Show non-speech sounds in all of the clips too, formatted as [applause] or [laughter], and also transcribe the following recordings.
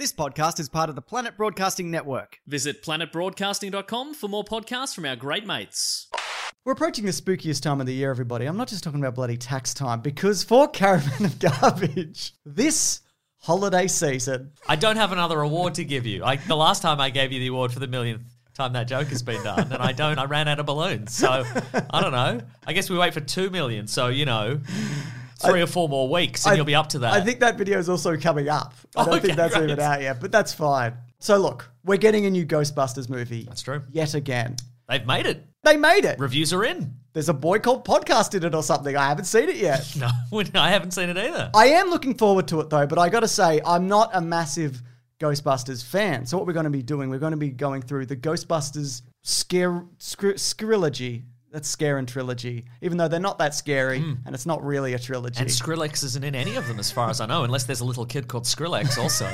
This podcast is part of the Planet Broadcasting Network. Visit planetbroadcasting.com for more podcasts from our great mates. We're approaching the spookiest time of the year, everybody. I'm not just talking about bloody tax time, because for Caravan of Garbage, this holiday season, I don't have another award to give you. Like the last time I gave you the award for the millionth time that joke has been done, and I don't. I ran out of balloons, so I don't know. I guess we wait for two million. So you know, three or four more weeks, and I- you'll be up to that. I think that video is also coming up. I don't Okay, think that's great. even out yet, but that's fine. So look, we're getting a new Ghostbusters movie. That's true. Yet again. they've made it. They made it. Reviews are in. There's a boy called Podcast in it or something. I haven't seen it yet. [laughs] No, I haven't seen it either. I am looking forward to it though, but I got to say, I'm not a massive Ghostbusters fan. So what we're going to be doing, we're going to be going through the Ghostbusters scare scr- scrilogy. That's scare and trilogy, even though they're not that scary, and it's not really a trilogy. And Skrillex isn't in any of them, as far as I know, unless there's a little kid called Skrillex also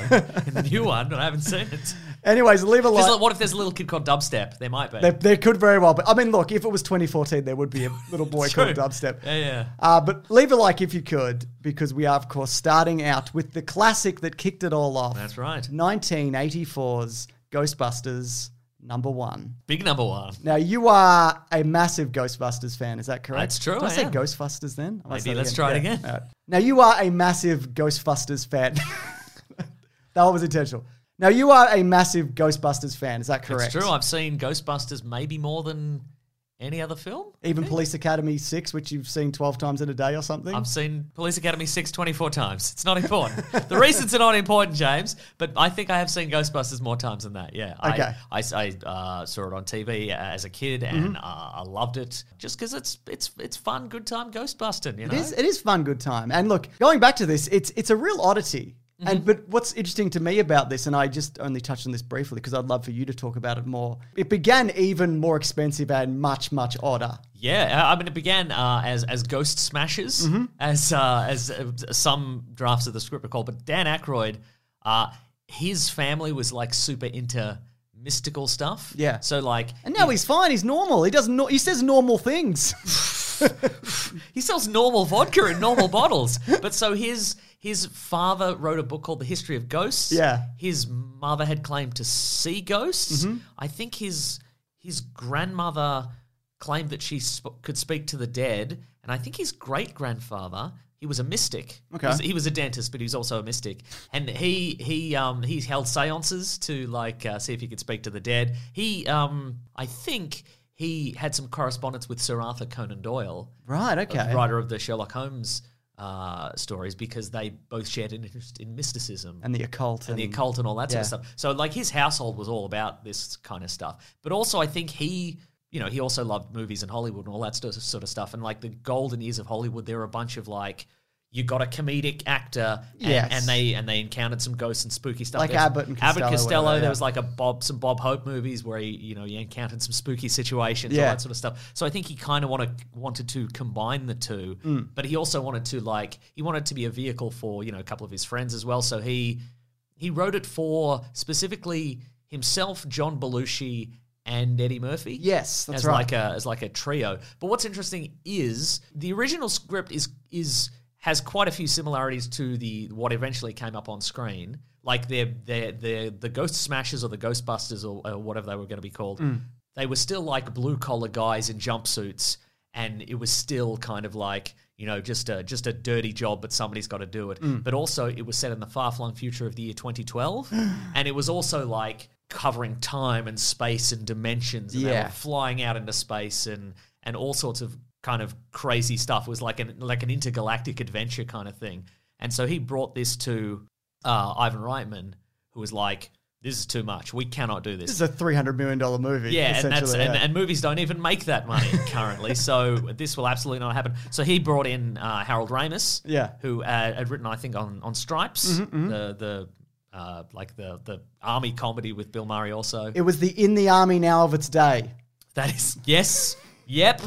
in the new one, but I haven't seen it. Anyways, leave a like. what if there's a little kid called Dubstep? There might be. There, there could very well be. I mean, look, if it was 2014, there would be a little boy [laughs] called. Dubstep. Yeah, yeah. Uh, but leave a like if you could, because we are, of course, starting out with the classic that kicked it all off. That's right. 1984's Ghostbusters number one. Big number one. Now, you are a massive Ghostbusters fan, is that correct? That's true, Did I, I say am. Ghostbusters then? I Maybe, let's try it again. All right. Now, you are a massive Ghostbusters fan. [laughs] that was intentional. Now, you are a massive Ghostbusters fan, is that correct? It's true. I've seen Ghostbusters maybe more than any other film. Even Police Academy 6, which you've seen 12 times in a day or something? I've seen Police Academy 6 24 times. It's not important. the reasons are not important, James, but I think I have seen Ghostbusters more times than that. Yeah. I- Okay. I, I, uh, saw it on TV as a kid and uh, I loved it just because it's it's it's fun, good time Ghostbusting, you know? It is. It is fun, good time. And look, going back to this, it's it's a real oddity. Mm-hmm. And but what's interesting to me about this, and I just only touched on this briefly because I'd love for you to talk about it more. It began even more expensive and much much odder. Yeah, I mean, it began uh, as as Ghost Smashers, Mm-hmm. as uh, as uh, some drafts of the script are called. But Dan Aykroyd, uh, his family was like super into mystical stuff. Yeah. So like, And now he's fine. He's normal. He doesn't. know he says normal things. [laughs] he sells normal vodka in normal bottles. But so his his father wrote a book called The History of Ghosts. Yeah. His mother had claimed to see ghosts. Mm-hmm. I think his his grandmother claimed that she sp- could speak to the dead, and I think his great grandfather. He was a mystic. Okay. He was, he was a dentist, but he was also a mystic. And he he um he held seances to like uh, see if he could speak to the dead. He um I think he had some correspondence with Sir Arthur Conan Doyle, right. Okay. writer of the Sherlock Holmes uh, stories, because they both shared an interest in mysticism And the occult. and the occult and all that sort of stuff. So like his household was all about this kind of stuff. But also I think he you know, he also loved movies and Hollywood and all that sort of stuff. And like the golden years of Hollywood, there were a bunch of like you got a comedic actor, and, Yes. and they and they encountered some ghosts and spooky stuff. Like There's Abbott and Abbott Costello, Costello. whatever, There yeah. was like a Bob some Bob Hope movies where he you know he encountered some spooky situations, all Yeah. that sort of stuff. So I think he kind of wanted wanted to combine the two, Mm. but he also wanted to like he wanted to be a vehicle for you know a couple of his friends as well. So he he wrote it for specifically himself, John Belushi, and Eddie Murphy. Yes, that's as right. like a as like a trio. But what's interesting is the original script is is has quite a few similarities to the what eventually came up on screen. Like they're they're they're the Ghost Smashers or the Ghostbusters or, or whatever they were going to be called. Mm. They were still like blue collar guys in jumpsuits, and it was still kind of like you know just a just a dirty job, but somebody's got to do it. Mm. But also, it was set in the far flung future of the year 2012, [gasps] and it was also like covering time and space and dimensions. And they Yeah. were flying out into space and and all sorts of kind of crazy stuff. It was like an like an intergalactic adventure kind of thing. And so he brought this to uh, Ivan Reitman, who was like, "This is too much. We cannot do This This is a three hundred million dollar movie. yeah, and that's essentially, and, and movies don't even make that money [laughs] currently, so this will absolutely not happen. So he brought in uh, Harold Ramis, Yeah. Mm-hmm, who uh, had written, I think, on on Stripes, the the uh, like the the army comedy with Bill Murray. Also, it was the in the army now of its day. that is yes, yep,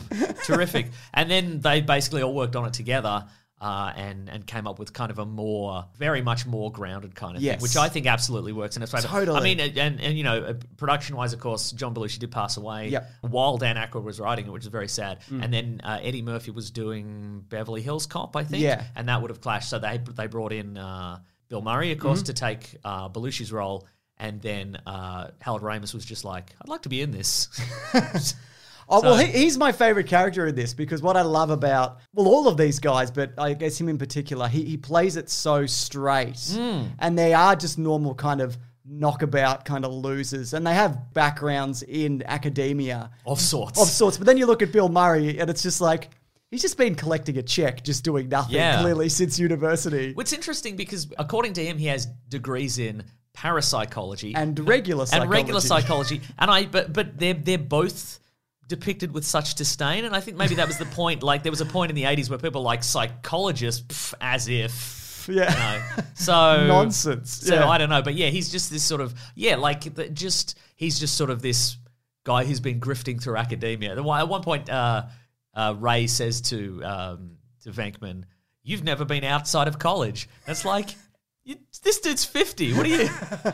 terrific. And then they basically all worked on it together. Uh, and and came up with kind of a more, very much more grounded kind of Yes. thing, which I think absolutely works in its favor. Totally. I mean, and and you know, production wise, of course, John Belushi did pass away Yep. while Dan Aykroyd was writing it, which is very sad. Mm. And then uh, Eddie Murphy was doing Beverly Hills Cop, I think. Yeah. And that would have clashed. So they they brought in uh, Bill Murray, of course, Mm-hmm. to take uh, Belushi's role. And then uh, Harold Ramis was just like, I'd like to be in this. [laughs] [laughs] Oh well, he, he's my favorite character in this because what I love about well all of these guys, but I guess him in particular, he he plays it so straight, Hmm. and they are just normal kind of knockabout kind of losers, and they have backgrounds in academia of sorts. of sorts. But then you look at Bill Murray, and it's just like he's just been collecting a check, just doing nothing Yeah. clearly since university, What's interesting because according to him, he has degrees in parapsychology and regular psychology. and regular psychology. And I, but but they're they're both depicted with such disdain, and I think maybe that was the [laughs] point. Like there was a point in the '80s where people like psychologists, pff, as if. [laughs] yeah, You know. So nonsense. So yeah. I don't know, but yeah, he's just this sort of yeah, like the, just he's just sort of this guy who's been grifting through academia. At one point, uh, uh, Ray says to um, to Venkman, "You've never been outside of college." That's like. You, this dude's 50. What are you?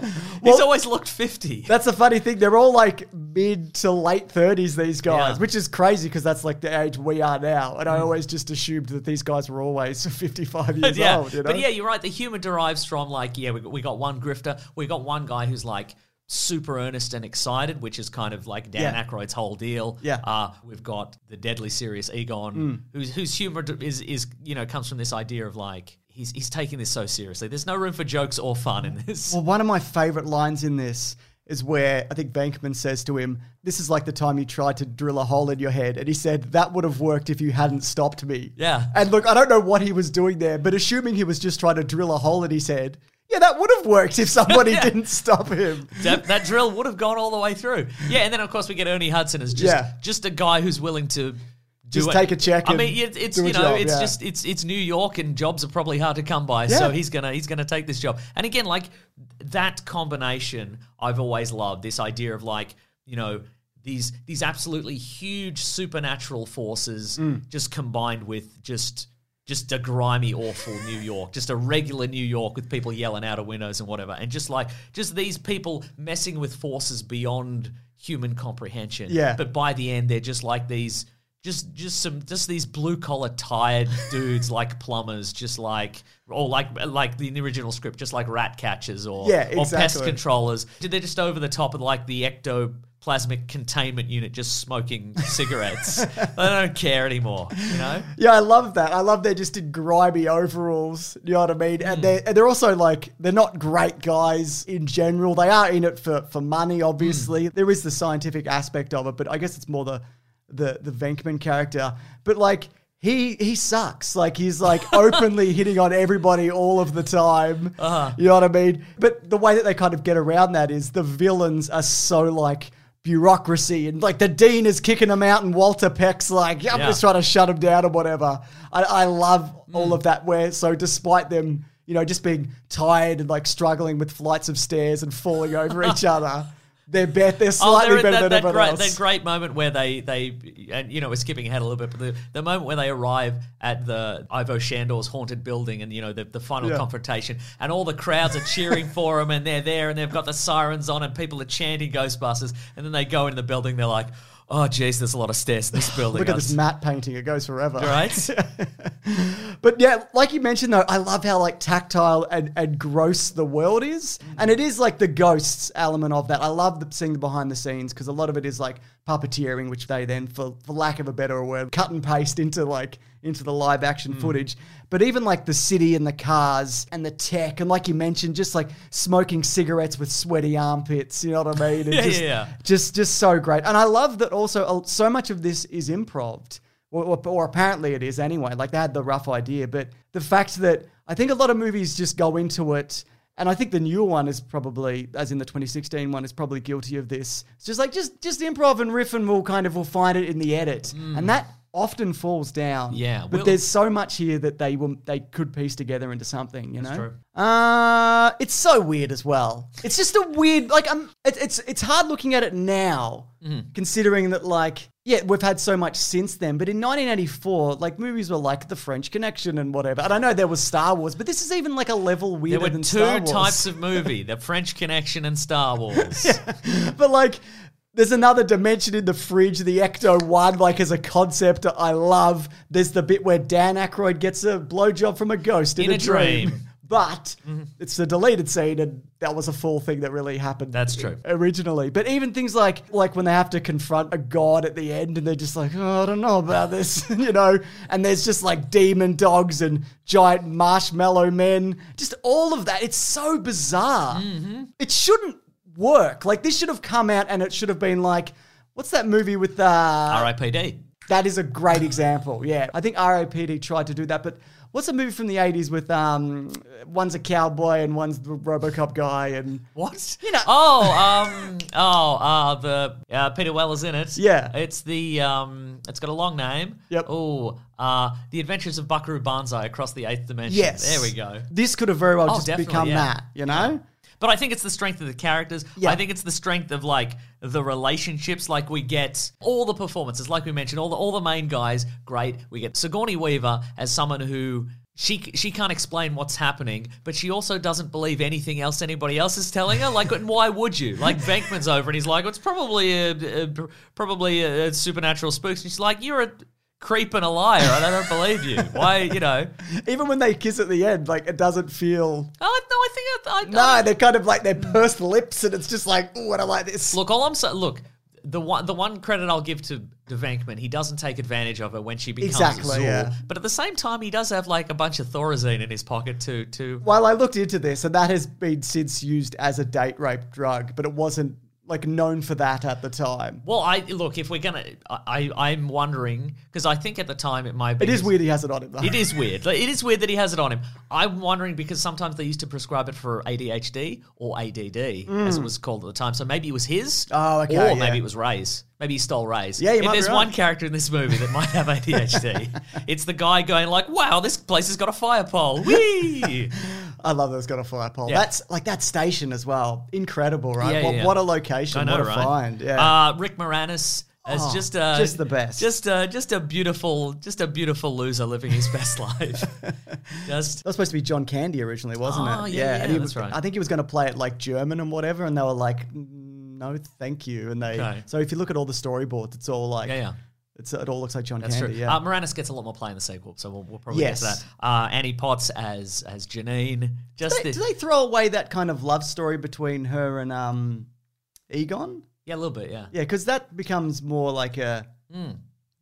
[laughs] he's always looked 50. That's the funny thing. They're all like mid to late 30s, these guys, Yeah. Mm. which is crazy because that's like the age we are now. And I always just assumed that these guys were always [laughs] 55 years [laughs] yeah. old, you know? But yeah, you're right. The humor derives from like, yeah, we got, we got one grifter, we got one guy who's like super earnest and excited, which is kind of like Dan Yeah. Aykroyd's whole deal. Yeah. Mm. Uh, we've got the deadly serious Egon, whose whose humor is is you know comes from this idea of like he's he's taking this so seriously. There's no room for jokes or fun in this. Well, one of my favorite lines in this is where I think Venkman says to him, This is like the time you tried to drill a hole in your head. And he said, That would have worked if you hadn't stopped me. Yeah. And look, I don't know what he was doing there, but assuming he was just trying to drill a hole in his head, yeah, that would have worked if somebody [laughs] Yeah. didn't stop him. that, that drill would have gone all the way through. Yeah, and then of course we get Ernie Hudson as just Yeah. just a guy who's willing to Just take a check I mean, it, it's you know, job, it's yeah. just it's it's New York and jobs are probably hard to come by. So he's gonna he's gonna take this job. And again, like that combination, I've always loved this idea of like you know. These these absolutely huge supernatural forces Mm. just combined with just just a grimy, awful New York, just a regular New York with people yelling out of windows and whatever, and just like just these people messing with forces beyond human comprehension. Yeah. But by the end, they're just like these, just just some just these blue collar tired [laughs] dudes like plumbers, just like or like like the original script, just like rat catchers or Yeah, or pest exactly. controllers. They're just over the top of like the ecto. Plasmic containment unit just smoking cigarettes. [laughs] they don't care anymore, you know? Yeah, I love that. I love they're just in grimy overalls. You know what I mean? Hmm. And they're and they're also like they're not great guys in general. They are in it for for money, obviously. Hmm. There is the scientific aspect of it, but I guess it's more the the the Venkman character. But like he he sucks. Like he's like [laughs] openly hitting on everybody all of the time. Uh-huh. You know what I mean? But the way that they kind of get around that is the villains are so like bureaucracy and like the dean is kicking them out and Walter Peck's like, yeah, I'm Yeah. just trying to shut them down or whatever. I, I love all of that where so despite them, you know, just being tired and like struggling with flights of stairs and falling over each [laughs] other, they're bet they're Oh, slightly they're better that, than that everyone great, else. that great moment where they they and you know we're skipping ahead a little bit, but the, the moment where they arrive at the Ivo Shandor's haunted building and you know the, the final Yeah. confrontation and all the crowds are cheering for them and they're there and they've got the sirens on and people are chanting Ghostbusters and then they go into the building they're like oh geez there's a lot of stairs in this [laughs] building Look at this matte painting; it goes forever. right [laughs] But yeah, like you mentioned though, I love how like tactile and, and gross the world is. And it is like the ghosts element of that. I love the, seeing the behind the scenes because a lot of it is like puppeteering, which they then, for, for lack of a better word, cut and paste into like into the live action Mm. footage. But even like the city and the cars and the tech, and like you mentioned, just like smoking cigarettes with sweaty armpits, you know what I mean? [laughs] And Yeah, just, yeah, yeah. just just so great. And I love that also uh, so much of this is improv. Or, or, or apparently it is anyway. Like they had the rough idea, but the fact that I think a lot of movies just go into it, and I think the newer one is probably, as in the 2016 one, is probably guilty of this. It's just like just just improv and riff, and we'll kind of we'll find it in the edit, hmm. and that often falls down. Yeah, but we'll- there's so much here that they will they could piece together into something. You know, true. uh, it's so weird as well. It's just a weird, like, um, it, it's it's hard looking at it now, Mm-hmm. considering that, like, yeah, we've had so much since then. But in 1984, like, movies were like The French Connection and whatever. And I know there was Star Wars, but this is even like a level there weirder were than two Star Wars. types of movie [laughs] the French Connection and Star Wars [laughs] but like. There's another dimension in the fridge, the Ecto One, like as a concept I love. There's the bit where Dan Aykroyd gets a blowjob from a ghost in, In a, a dream. dream. [laughs] But it's a deleted scene, and that was a full thing that really happened. That's true. Originally, but even things like like when they have to confront a god at the end, and they're just like, oh, I don't know about this, [laughs] you know. And there's just like demon dogs and giant marshmallow men, just all of that. It's so bizarre. Mm-hmm. It shouldn't work. Like this should have come out, and it should have been like, what's that movie with uh, R.I.P.D. that is a great example. Yeah, I think R.I.P.D. tried to do that, but what's a movie from the '80s with um, one's a cowboy and one's the RoboCop guy, and What? You know- Oh, um, oh, uh, the uh, Peter Weller's in it. Yeah. It's the um, it's got a long name. Yep. Oh, uh, the Adventures of Buckaroo Banzai across the eighth dimension. yes, There we go. This could have very well Oh, just become yeah. that, you know. But I think it's the strength of the characters. Yeah. I think it's the strength of like the relationships. Like we get all the performances, like we mentioned, all the all the main guys, great. We get Sigourney Weaver as someone who she she can't explain what's happening, but she also doesn't believe anything else anybody else is telling her. Like, and why would you? Like Venkman's over and he's like, it's probably a, a probably a, supernatural spooks. And she's like, you're a creep and a liar, and I don't believe you. Why, you know? [laughs] Even when they kiss at the end, like it doesn't feel. Oh no, I think I, I No, they're kind of like their pursed lips, and it's just like, oh, I don't like this. Look, all I'm saying, look, the one the one credit I'll give to Venkman, he doesn't take advantage of her when she becomes Exactly, Zor. yeah. But at the same time, he does have like a bunch of Thorazine in his pocket to to. Well, I looked into this, and that has been since used as a date rape drug, but it wasn't like known for that at the time. Well, I look if we're gonna, I, I I'm wondering because I think at the time it might be. It is weird he has it on him though. It is weird. Like, it is weird that he has it on him. I'm wondering because sometimes they used to prescribe it for ADHD or ADD, as it was called at the time. So maybe it was his. Mm. Oh, okay, Or yeah. maybe it was Ray's. Maybe he stole Ray's. Yeah, you if there's right. one character in this movie that might have ADHD, [laughs] it's the guy going like, "Wow, this place has got a fire pole." Whee! [laughs] I love that it's got a fire pole. Yeah. That's like that station as well. Incredible, right? Yeah, what, yeah. what a location. I know, what a right? find. Yeah. Uh, Rick Moranis. As Oh, just a, just the best. just a, just a beautiful, just a beautiful loser living his best life. [laughs] Just that was supposed to be John Candy originally, wasn't Oh, it? yeah, yeah, and he was, right. I think he was going to play it like German and whatever, and they were like, "Mm, "No, thank you." And they. Okay. So if you look at all the storyboards, it's all like, yeah, yeah. It's, it all looks like John That's Candy. true. Yeah. Uh, Moranis gets a lot more play in the sequel, so we'll, we'll probably Yes. get to that. Uh, Annie Potts as as Janine. Just do, they, the, do they throw away that kind of love story between her and um, Egon? yeah, a little bit, yeah. Yeah, because that becomes more like a Hmm.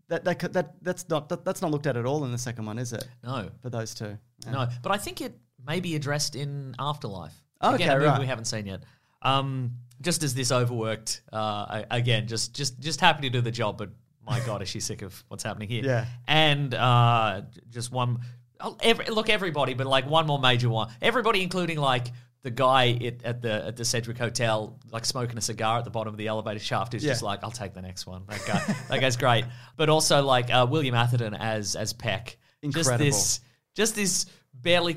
that that that that's not that, that's not looked at at all in the second one, is it? No, For those two. Yeah. no, but I think it may be addressed in Afterlife. Okay, again, a movie right. we haven't seen yet. Um, just as this overworked, uh, I- again, just just just happy to do the job, but my god, is she sick of what's happening here? Yeah. and uh, just one. oh, Every, look, everybody, but like one more major one. Everybody, including like the guy at, at the at the Sedgwick Hotel, like smoking a cigar at the bottom of the elevator shaft, is just like, I'll take the next one. That guy, [laughs] that guy's great. But also like uh, William Atherton as as Peck, Incredible. Just this, just this barely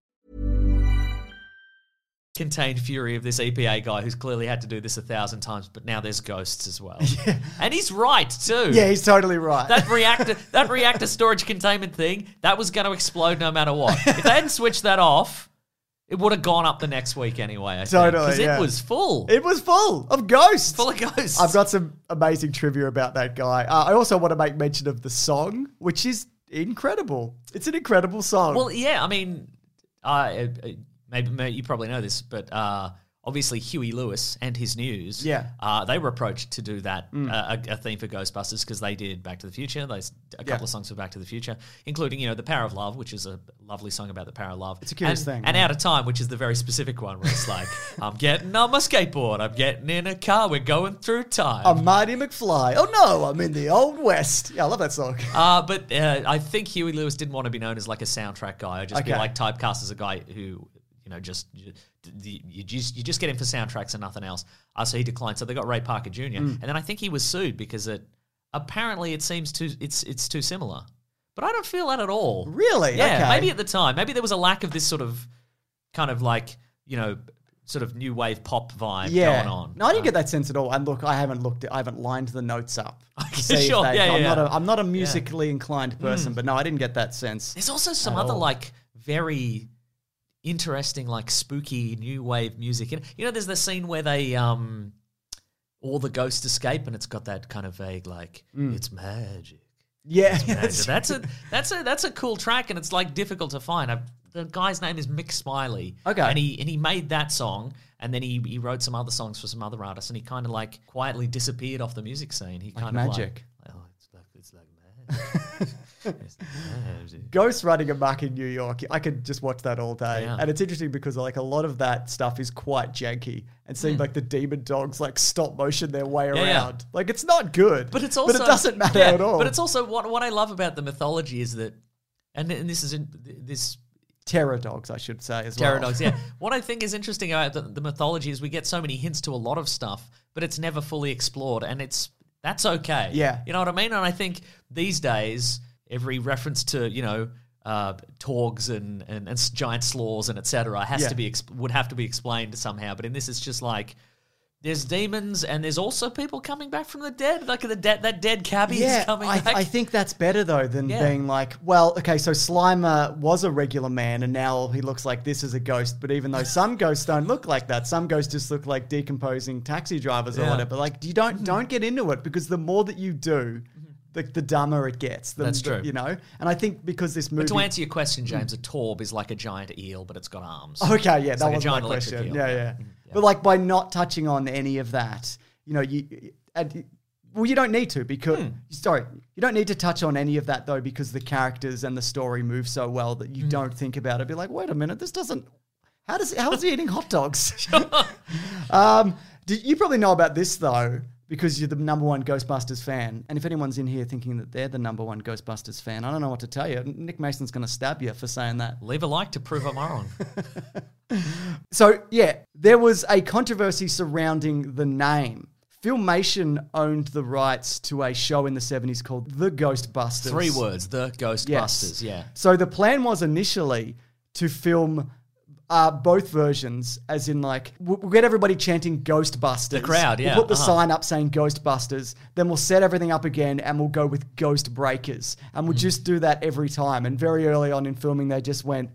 Contained fury of this EPA guy who's clearly had to do this a thousand times, but now there's ghosts as well. [laughs] And he's right too. Yeah, he's totally right. that reactor that reactor storage containment thing, that was going to explode no matter what. If they hadn't switched that off, it would have gone up the next week anyway. I Totally, Because yeah. it was full. It was full of ghosts. full of ghosts. I've got some amazing trivia about that guy. Uh, I also want to make mention of the song, which is incredible. It's an incredible song. Well, yeah, I mean, uh, uh, maybe, maybe you probably know this, but uh, obviously Huey Lewis and his news, Yeah. uh, they were approached to do that uh, a, a theme for Ghostbusters because they did Back to the Future. They a couple Yeah. of songs for Back to the Future, including you know the Power of Love, which is a lovely song about the power of love. It's a curious and, thing, And yeah. Out of Time, which is the very specific one where it's like, [laughs] I'm getting on my skateboard, I'm getting in a car, we're going through time. I'm Marty McFly. Oh no, I'm in the Old West. Yeah, I love that song. Uh, but uh, I think Huey Lewis didn't want to be known as like a soundtrack guy. Or just be like typecast as a guy who, know, just you, you just you just get him for soundtracks and nothing else. Uh, so he declined. So they got Ray Parker Jr. Mm. And then I think he was sued because it apparently it seems too it's it's too similar. But I don't feel that at all. Really? Yeah. Okay. Maybe at the time, maybe there was a lack of this sort of kind of like you know sort of new wave pop vibe yeah. going on. No, I didn't get that sense at all. And look, I haven't looked. I haven't lined the notes up. [laughs] to see if Sure, they- yeah, yeah, I'm not a. I'm not a musically inclined person, but no, I didn't get that sense. There's also some other all. like very interesting, like spooky new wave music. And you know, there's the scene where they um all the ghosts escape, and it's got that kind of vague like it's magic. Yeah, Magic. that's- [laughs] That's a that's a that's a cool track, and it's like difficult to find. I, the guy's name is Mick Smiley. Okay. and he and he made that song, and then he he wrote some other songs for some other artists, and he kind of like quietly disappeared off the music scene. He Like kind of magic. like, oh, it's like it's like magic. [laughs] [laughs] Ghost running amok in New York. I could just watch that all day. Yeah. And it's interesting because like a lot of that stuff is quite janky and seeing hmm. like the demon dogs like stop motion their way. Yeah, yeah. around. Like it's not good. But it's also But it doesn't [laughs] matter yeah, at all. But it's also what what I love about the mythology is that, and, and this is in, this terror dogs, I should say as terror well. dogs. Yeah, [laughs] what I think is interesting about the, the mythology is we get so many hints to a lot of stuff, but it's never fully explored, and it's that's okay. Yeah. you know what I mean. And I think these days every reference to you know. Uh, torbs and, and, and giant Sloars and etc. has Yeah. to be exp- would have to be explained somehow, but in this it's just like There's demons, and there's also people coming back from the dead. Like the dead, that dead cabbie yeah, is coming I, back. I think that's better though than Yeah. being like, well, okay, so Slimer was a regular man and now he looks like this as a ghost. But even though some ghosts don't look like that, some ghosts just look like decomposing taxi drivers or Yeah. whatever. Like, you don't don't get into it because the more that you do, the, the dumber it gets. The, That's the- true. you know. And I think because this movie, but to answer your question, James, a torb is like a giant eel, but it's got arms. Okay, yeah, It's that like was my giant question. eel. Yeah, yeah, But like by not touching on any of that, you know, you and, well, you don't need to because Hmm. sorry, you don't need to touch on any of that though because the characters and the story move so well that Hmm. you don't think about it. Be like, wait a minute, this doesn't. How does how is he eating hot dogs? [laughs] [laughs] um, do, you probably know about this though. Because you're the number one Ghostbusters fan. And if anyone's in here thinking that they're the number one Ghostbusters fan, I don't know what to tell you. Nick Mason's going to stab you for saying that. Leave a like to prove I'm wrong. [laughs] So, yeah, there was a controversy surrounding the name. Filmation owned the rights to a show in the 70s called The Ghostbusters. Three words: the Ghostbusters. Yeah. So the plan was initially to film uh, both versions, as in like we'll we'll get everybody chanting Ghostbusters. The crowd, yeah, We'll put the uh-huh. sign up saying Ghostbusters. Then we'll set everything up again, and we'll go with Ghost Breakers, and we'll just do that every time. And very early on in filming, they just went.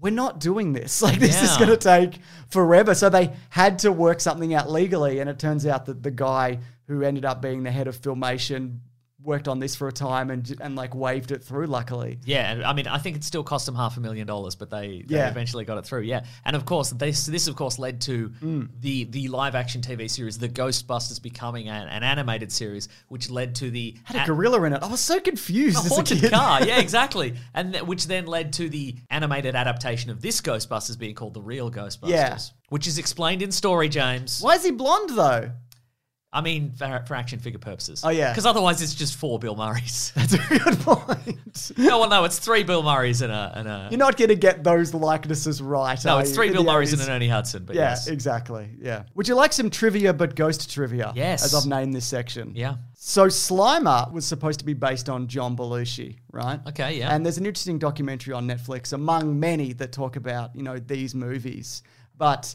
We're not doing this. [laughs] Like this is going to take forever. So they had to work something out legally, and it turns out that the guy who ended up being the head of filmation worked on this for a time and and like waved it through. Luckily, Yeah, and I mean, I think it still cost them half a million dollars, but they, they Yeah. eventually got it through. Yeah, and of course, this this of course led to Mm. the the live action TV series, The Ghostbusters, becoming an, an animated series, which led to the had a gorilla in it. I was so confused. a a haunted kid. car. Yeah, [laughs] exactly, and th- which then led to the animated adaptation of this Ghostbusters being called The Real Ghostbusters. Yeah. which is explained in story, James. Why is he blonde though? I mean, for, for action figure purposes. Oh, yeah. because otherwise it's just four Bill Murrays. [laughs] That's a good point. [laughs] no, well, no, it's three Bill Murrays and a and a. You're not going to get those likenesses right. no, it's three Bill Murrays and 80s? an Ernie Hudson. But Yeah, yes. exactly. Yeah. Would you like some trivia, but ghost trivia? Yes. As I've named this section. Yeah. So Slimer was supposed to be based on John Belushi, right? Okay, yeah. And there's an interesting documentary on Netflix among many that talk about, you know, these movies. But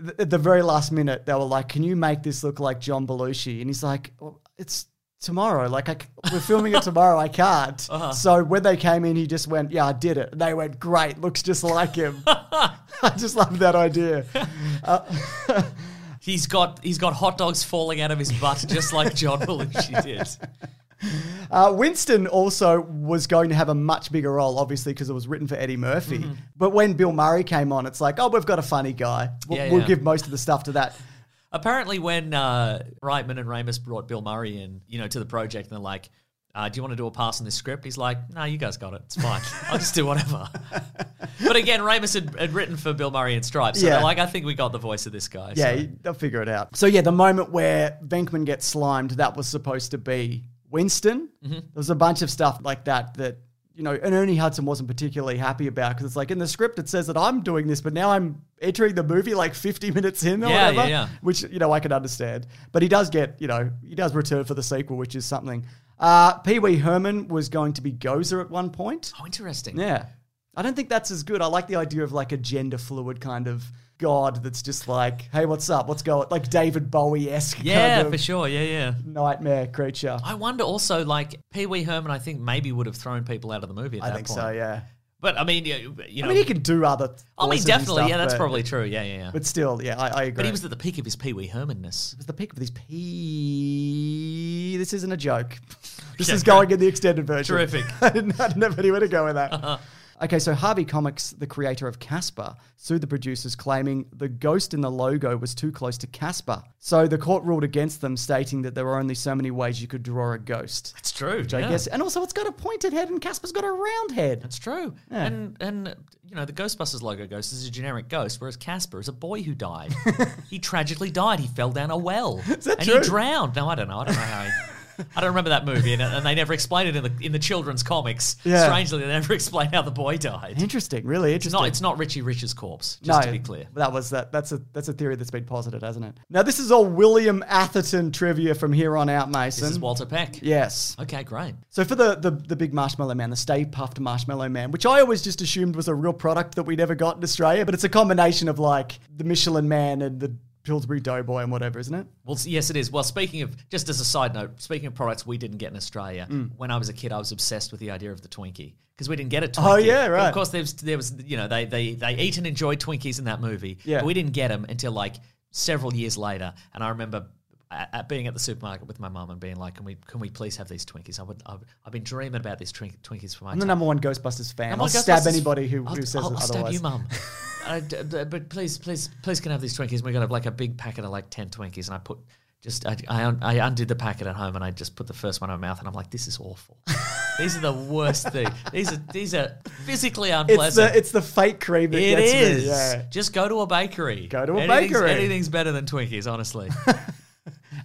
th- at the very last minute, they were like, "Can you make this look like John Belushi?" And he's like, well, "It's tomorrow. Like, I c we're filming it tomorrow. I can't." [laughs] Uh-huh. So when they came in, he just went, "Yeah, I did it." And they went, "Great, looks just like him." [laughs] [laughs] I just love that idea. He's got he's got hot dogs falling out of his butt just like John Belushi did. [laughs] Uh, Winston also was going to have a much bigger role, obviously, because it was written for Eddie Murphy. Mm-hmm. But when Bill Murray came on, it's like, oh, we've got a funny guy. We'll, Yeah, we'll give most of the stuff to that. [laughs] Apparently, when uh, Reitman and Ramis brought Bill Murray in, you know, to the project, and they're like, uh, "Do you want to do a pass on this script?" He's like, "No, you guys got it. It's fine. I'll just do whatever." [laughs] but again, Ramis had, had written for Bill Murray and Stripes, so Yeah. they're like, "I think we got the voice of this guy." Yeah, so. they'll figure it out. So yeah, the moment where Venkman gets slimed, that was supposed to be Winston. Mm-hmm. There was a bunch of stuff like that that you know, and Ernie Hudson wasn't particularly happy about because it's like in the script it says that I'm doing this, but now I'm entering the movie like 50 [laughs] minutes in or Yeah, whatever. yeah, yeah. Which you know I can understand, but he does get you know he does return for the sequel, which is something. Uh, Pee Wee Herman was going to be Gozer at one point. Oh, interesting. Yeah. I don't think that's as good. I like the idea of like a gender fluid kind of god that's just like, hey, what's up? What's going Like David Bowie esque Yeah, kind of for sure. Yeah, yeah. nightmare creature. I wonder also, like Pee Wee Herman, I think maybe would have thrown people out of the movie. At I that think point. so, yeah. But I mean, you, you I mean, he can do other. I mean, voices definitely. stuff, yeah, that's but- probably true. Yeah, yeah, yeah. But still, yeah, I, I agree. But he was at the peak of his Pee Wee Hermanness. It was the peak of his Pee. This isn't a joke. [laughs] This Yeah, is going in the extended version. Terrific. [laughs] I didn't, I didn't have anywhere to go with that. Uh-huh. Okay, so Harvey Comics, the creator of Casper, sued the producers claiming the ghost in the logo was too close to Casper. So the court ruled against them, stating that there were only so many ways you could draw a ghost. That's true. Which yeah. I guess, and also it's got a pointed head, and Casper's got a round head. That's true. And and you know the Ghostbusters logo ghost is a generic ghost, whereas Casper is a boy who died. [laughs] he tragically died. He fell down a well. Is that and true? he drowned. No, I don't know. I don't know how. He, [laughs] I don't remember that movie, and, and they never explained it in the in the children's comics. Yeah. Strangely, they never [laughs] explained how the boy died. Interesting, really It's not. It's not Richie Rich's corpse. Just to be clear. That was that. That's a that's a theory that's been posited, hasn't it? Now this is all William Atherton trivia from here on out, Mason. This is Walter Peck. Yes. Okay, great. So for the, the the big marshmallow man, the Stay Puft Marshmallow Man, which I always just assumed was a real product that we never got in Australia, but it's a combination of like the Michelin Man and the Pillsbury Doughboy and whatever, isn't it? Well, yes, it is. Well, speaking of, just as a side note, speaking of products we didn't get in Australia, Mm. when I was a kid, I was obsessed with the idea of the Twinkie because we didn't get a Twinkie. Oh, yeah, But right. of course, there was, there was, you know, they they they eat and enjoy Twinkies in that movie. Yeah. But we didn't get them until like several years later, and I remember. At, at being at the supermarket with my mum and being like, "Can we, can we please have these Twinkies? I would, I've, I've been dreaming about these twink, Twinkies for my I'm the number one Ghostbusters fan. I'll like, stab anybody who, I'll, who says I'll, I'll stab you, mum. [laughs] But please, please, please, can I have these Twinkies? And we got like a big packet of like ten Twinkies, and I put just I, I, un- I undid the packet at home, and I just put the first one in my mouth, and I'm like, this is awful. these are the worst thing. These are these are physically It's unpleasant. the it's the fake cream that It gets is. me. Yeah. Just go to a bakery. Go to a Anything's- bakery. Anything's better than Twinkies, honestly. [laughs]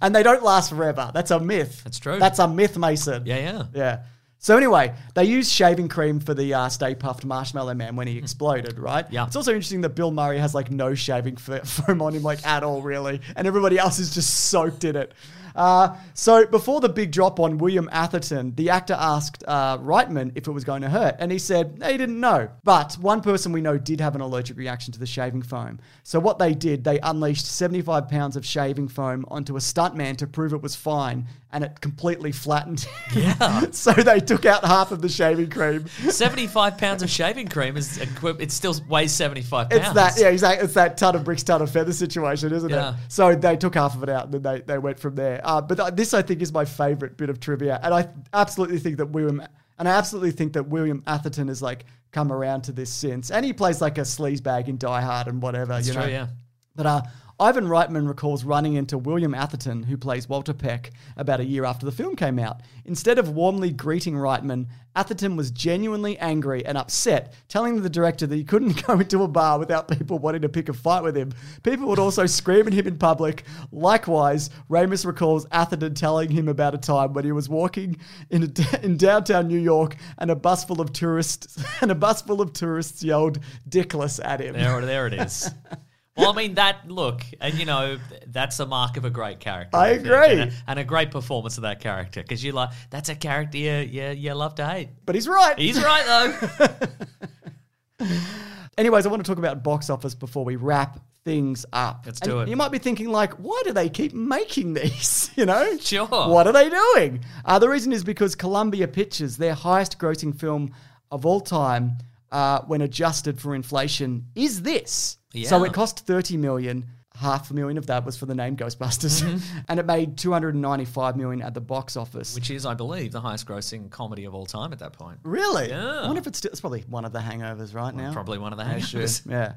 And they don't last forever. That's a myth. That's true. That's a myth, Mason. yeah, yeah. Yeah. So anyway, they used shaving cream for the uh, Stay Puft Marshmallow Man when he exploded, right? Yeah. It's also interesting that Bill Murray has like no shaving foam [laughs] on him, like at all, really, and everybody else is just soaked in it. Uh, so before the big drop on William Atherton, the actor asked uh, Reitman if it was going to hurt, and he said he didn't know. But one person we know did have an allergic reaction to the shaving foam. So what they did, they unleashed 75 pounds of shaving foam onto a stuntman to prove it was fine, and it completely flattened. Yeah. [laughs] so they took out half of the shaving cream. Seventy-five pounds of shaving cream is equi- it still weighs seventy-five pounds. It's that, yeah, exactly. It's that ton of bricks, ton of feather situation, isn't Yeah. it? So they took half of it out and then they, they went from there. Uh, but th- this, I think, is my favorite bit of trivia. And I absolutely think that William, and I absolutely think that William Atherton has like come around to this since. And he plays like a sleazebag in Die Hard and whatever. That's you true, know? yeah. But uh, Ivan Reitman recalls running into William Atherton, who plays Walter Peck, about a year after the film came out. Instead of warmly greeting Reitman, Atherton was genuinely angry and upset, telling the director that he couldn't [laughs] go into a bar without people wanting to pick a fight with him. People would also scream at him in public. Likewise, Ramis recalls Atherton telling him about a time when he was walking in, a, in downtown New York and a bus full of tourists [laughs] and a bus full of tourists yelled "dickless" at him. There, there it is. [laughs] Well, I mean that look, and you know that's a mark of a great character. I think, agree. and a, and a great performance of that character because you like that's a character you, you you love to hate. But he's right. He's right though. [laughs] [laughs] Anyways, I want to talk about box office before we wrap things up. Let's And do it. You might be thinking, like, why do they keep making these? [laughs] You know? Sure. What are they doing? Uh, the reason is because Columbia Pictures, their highest grossing film of all time, uh, when adjusted for inflation, is this. So it cost 30 million. Half a million of that was for the name Ghostbusters, Mm-hmm. [laughs] and it made 295 million at the box office. Which is, I believe, the highest grossing comedy of all time at that point. really? Yeah. I wonder if it's still, it's probably one of the hangovers right now. Probably one of the [laughs] Yeah, hangovers. Yeah.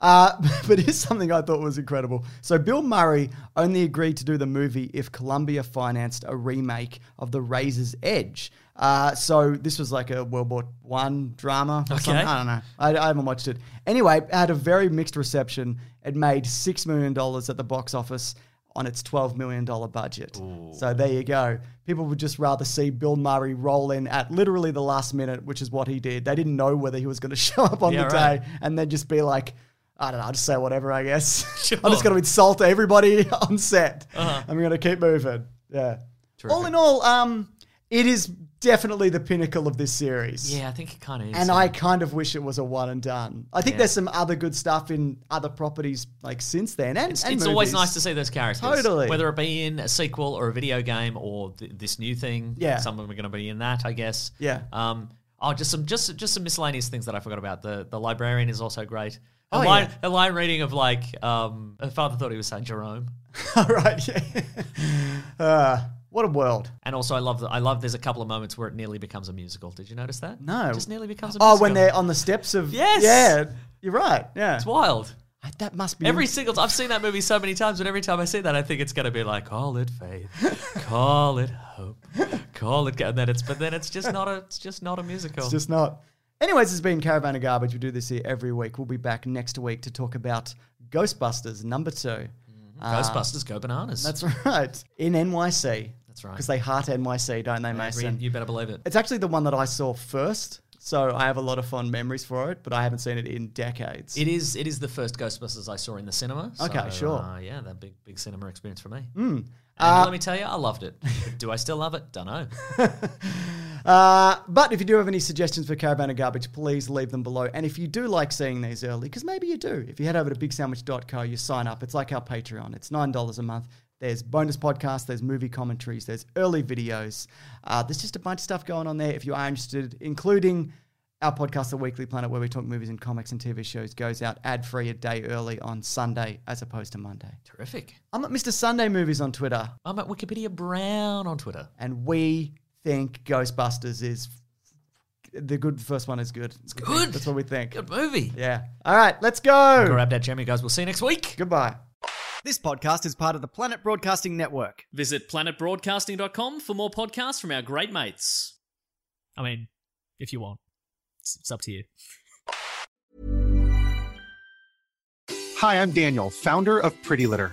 Uh, [laughs] but here's something I thought was incredible. So Bill Murray only agreed to do the movie if Columbia financed a remake of The Razor's Edge. Uh, so this was like a World War One drama. Or Okay. something. I don't know. I, I haven't watched it. Anyway, it had a very mixed reception. It made six million dollars at the box office on its $12 million budget. So there you go. People would just rather see Bill Murray roll in at literally the last minute, which is what he did. They didn't know whether he was going [laughs] to show up on Yeah, the right. day and then just be like, I don't know, I'll just say whatever, I guess. [laughs] Sure. I'm just going to insult everybody [laughs] on set. Uh-huh. I'm going to keep moving. Yeah. All in all, um, it is definitely the pinnacle of this series. Yeah, I think it kind of is. And yeah. I kind of wish it was a one and done. I think Yeah. there's some other good stuff in other properties like since then. And It's, and it's always nice to see those characters. Totally. Whether it be in a sequel or a video game or th- this new thing. Yeah. Some of them are going to be in that, I guess. Yeah. Um, oh, just some just just some miscellaneous things that I forgot about. The the librarian is also great. A Oh, line, yeah. a line reading of like, um, her father thought he was Saint Jerome, [laughs] All right. Yeah. [laughs] uh, what a world. and also I love that I love. There's a couple of moments where it nearly becomes a musical. Did you notice that? No. it just nearly becomes a musical. Oh, when they're on the steps of. Yes. Yeah. You're right. Yeah. it's wild. I- That must be. Every single time I've seen that movie so many times, but every time I see that, I think it's going to be like, call it faith, [laughs] call it hope, call it, and then it's, but then it's just not a, it's just not a musical. It's just not. Anyways, it's been Caravan of Garbage. We do this here every week. We'll be back next week to talk about Ghostbusters number two. Uh, Ghostbusters go bananas. That's right. In NYC. That's right. Because they heart NYC, don't they, Mason? You better believe it. It's actually the one that I saw first. So I have a lot of fond memories for it, but I haven't seen it in decades. It is, it is the first Ghostbusters I saw in the cinema. so, Okay, sure. Uh, yeah, that big, big cinema experience for me. Mm. And Uh, let me tell you, I loved it. [laughs] do I still love it? Don't know. [laughs] Uh, but if you do have any suggestions for Caravan of Garbage, please leave them below. And if you do like seeing these early, because maybe you do, if you head over to bigsandwich.co, you sign up. It's like our Patreon. It's $9 a month. There's bonus podcasts, there's movie commentaries, there's early videos. Uh, there's just a bunch of stuff going on there if you are interested, including our podcast, The Weekly Planet, where we talk movies and comics and TV shows, goes out ad free a day early on Sunday as opposed to Monday. Terrific. I'm at Mr. Sunday Movies on Twitter, I'm at Wikipedia Brown on Twitter. and we think Ghostbusters is the good first one is good. It's good. That's what we think. Good movie. Yeah. All right, let's go. Grab that jammy, guys. We'll see you next week. Goodbye. This podcast is part of the Planet Broadcasting Network. Visit planetbroadcasting.com for more podcasts from our great mates. I mean, if you want, it's, it's up to you. Hi, I'm Daniel, founder of Pretty Litter.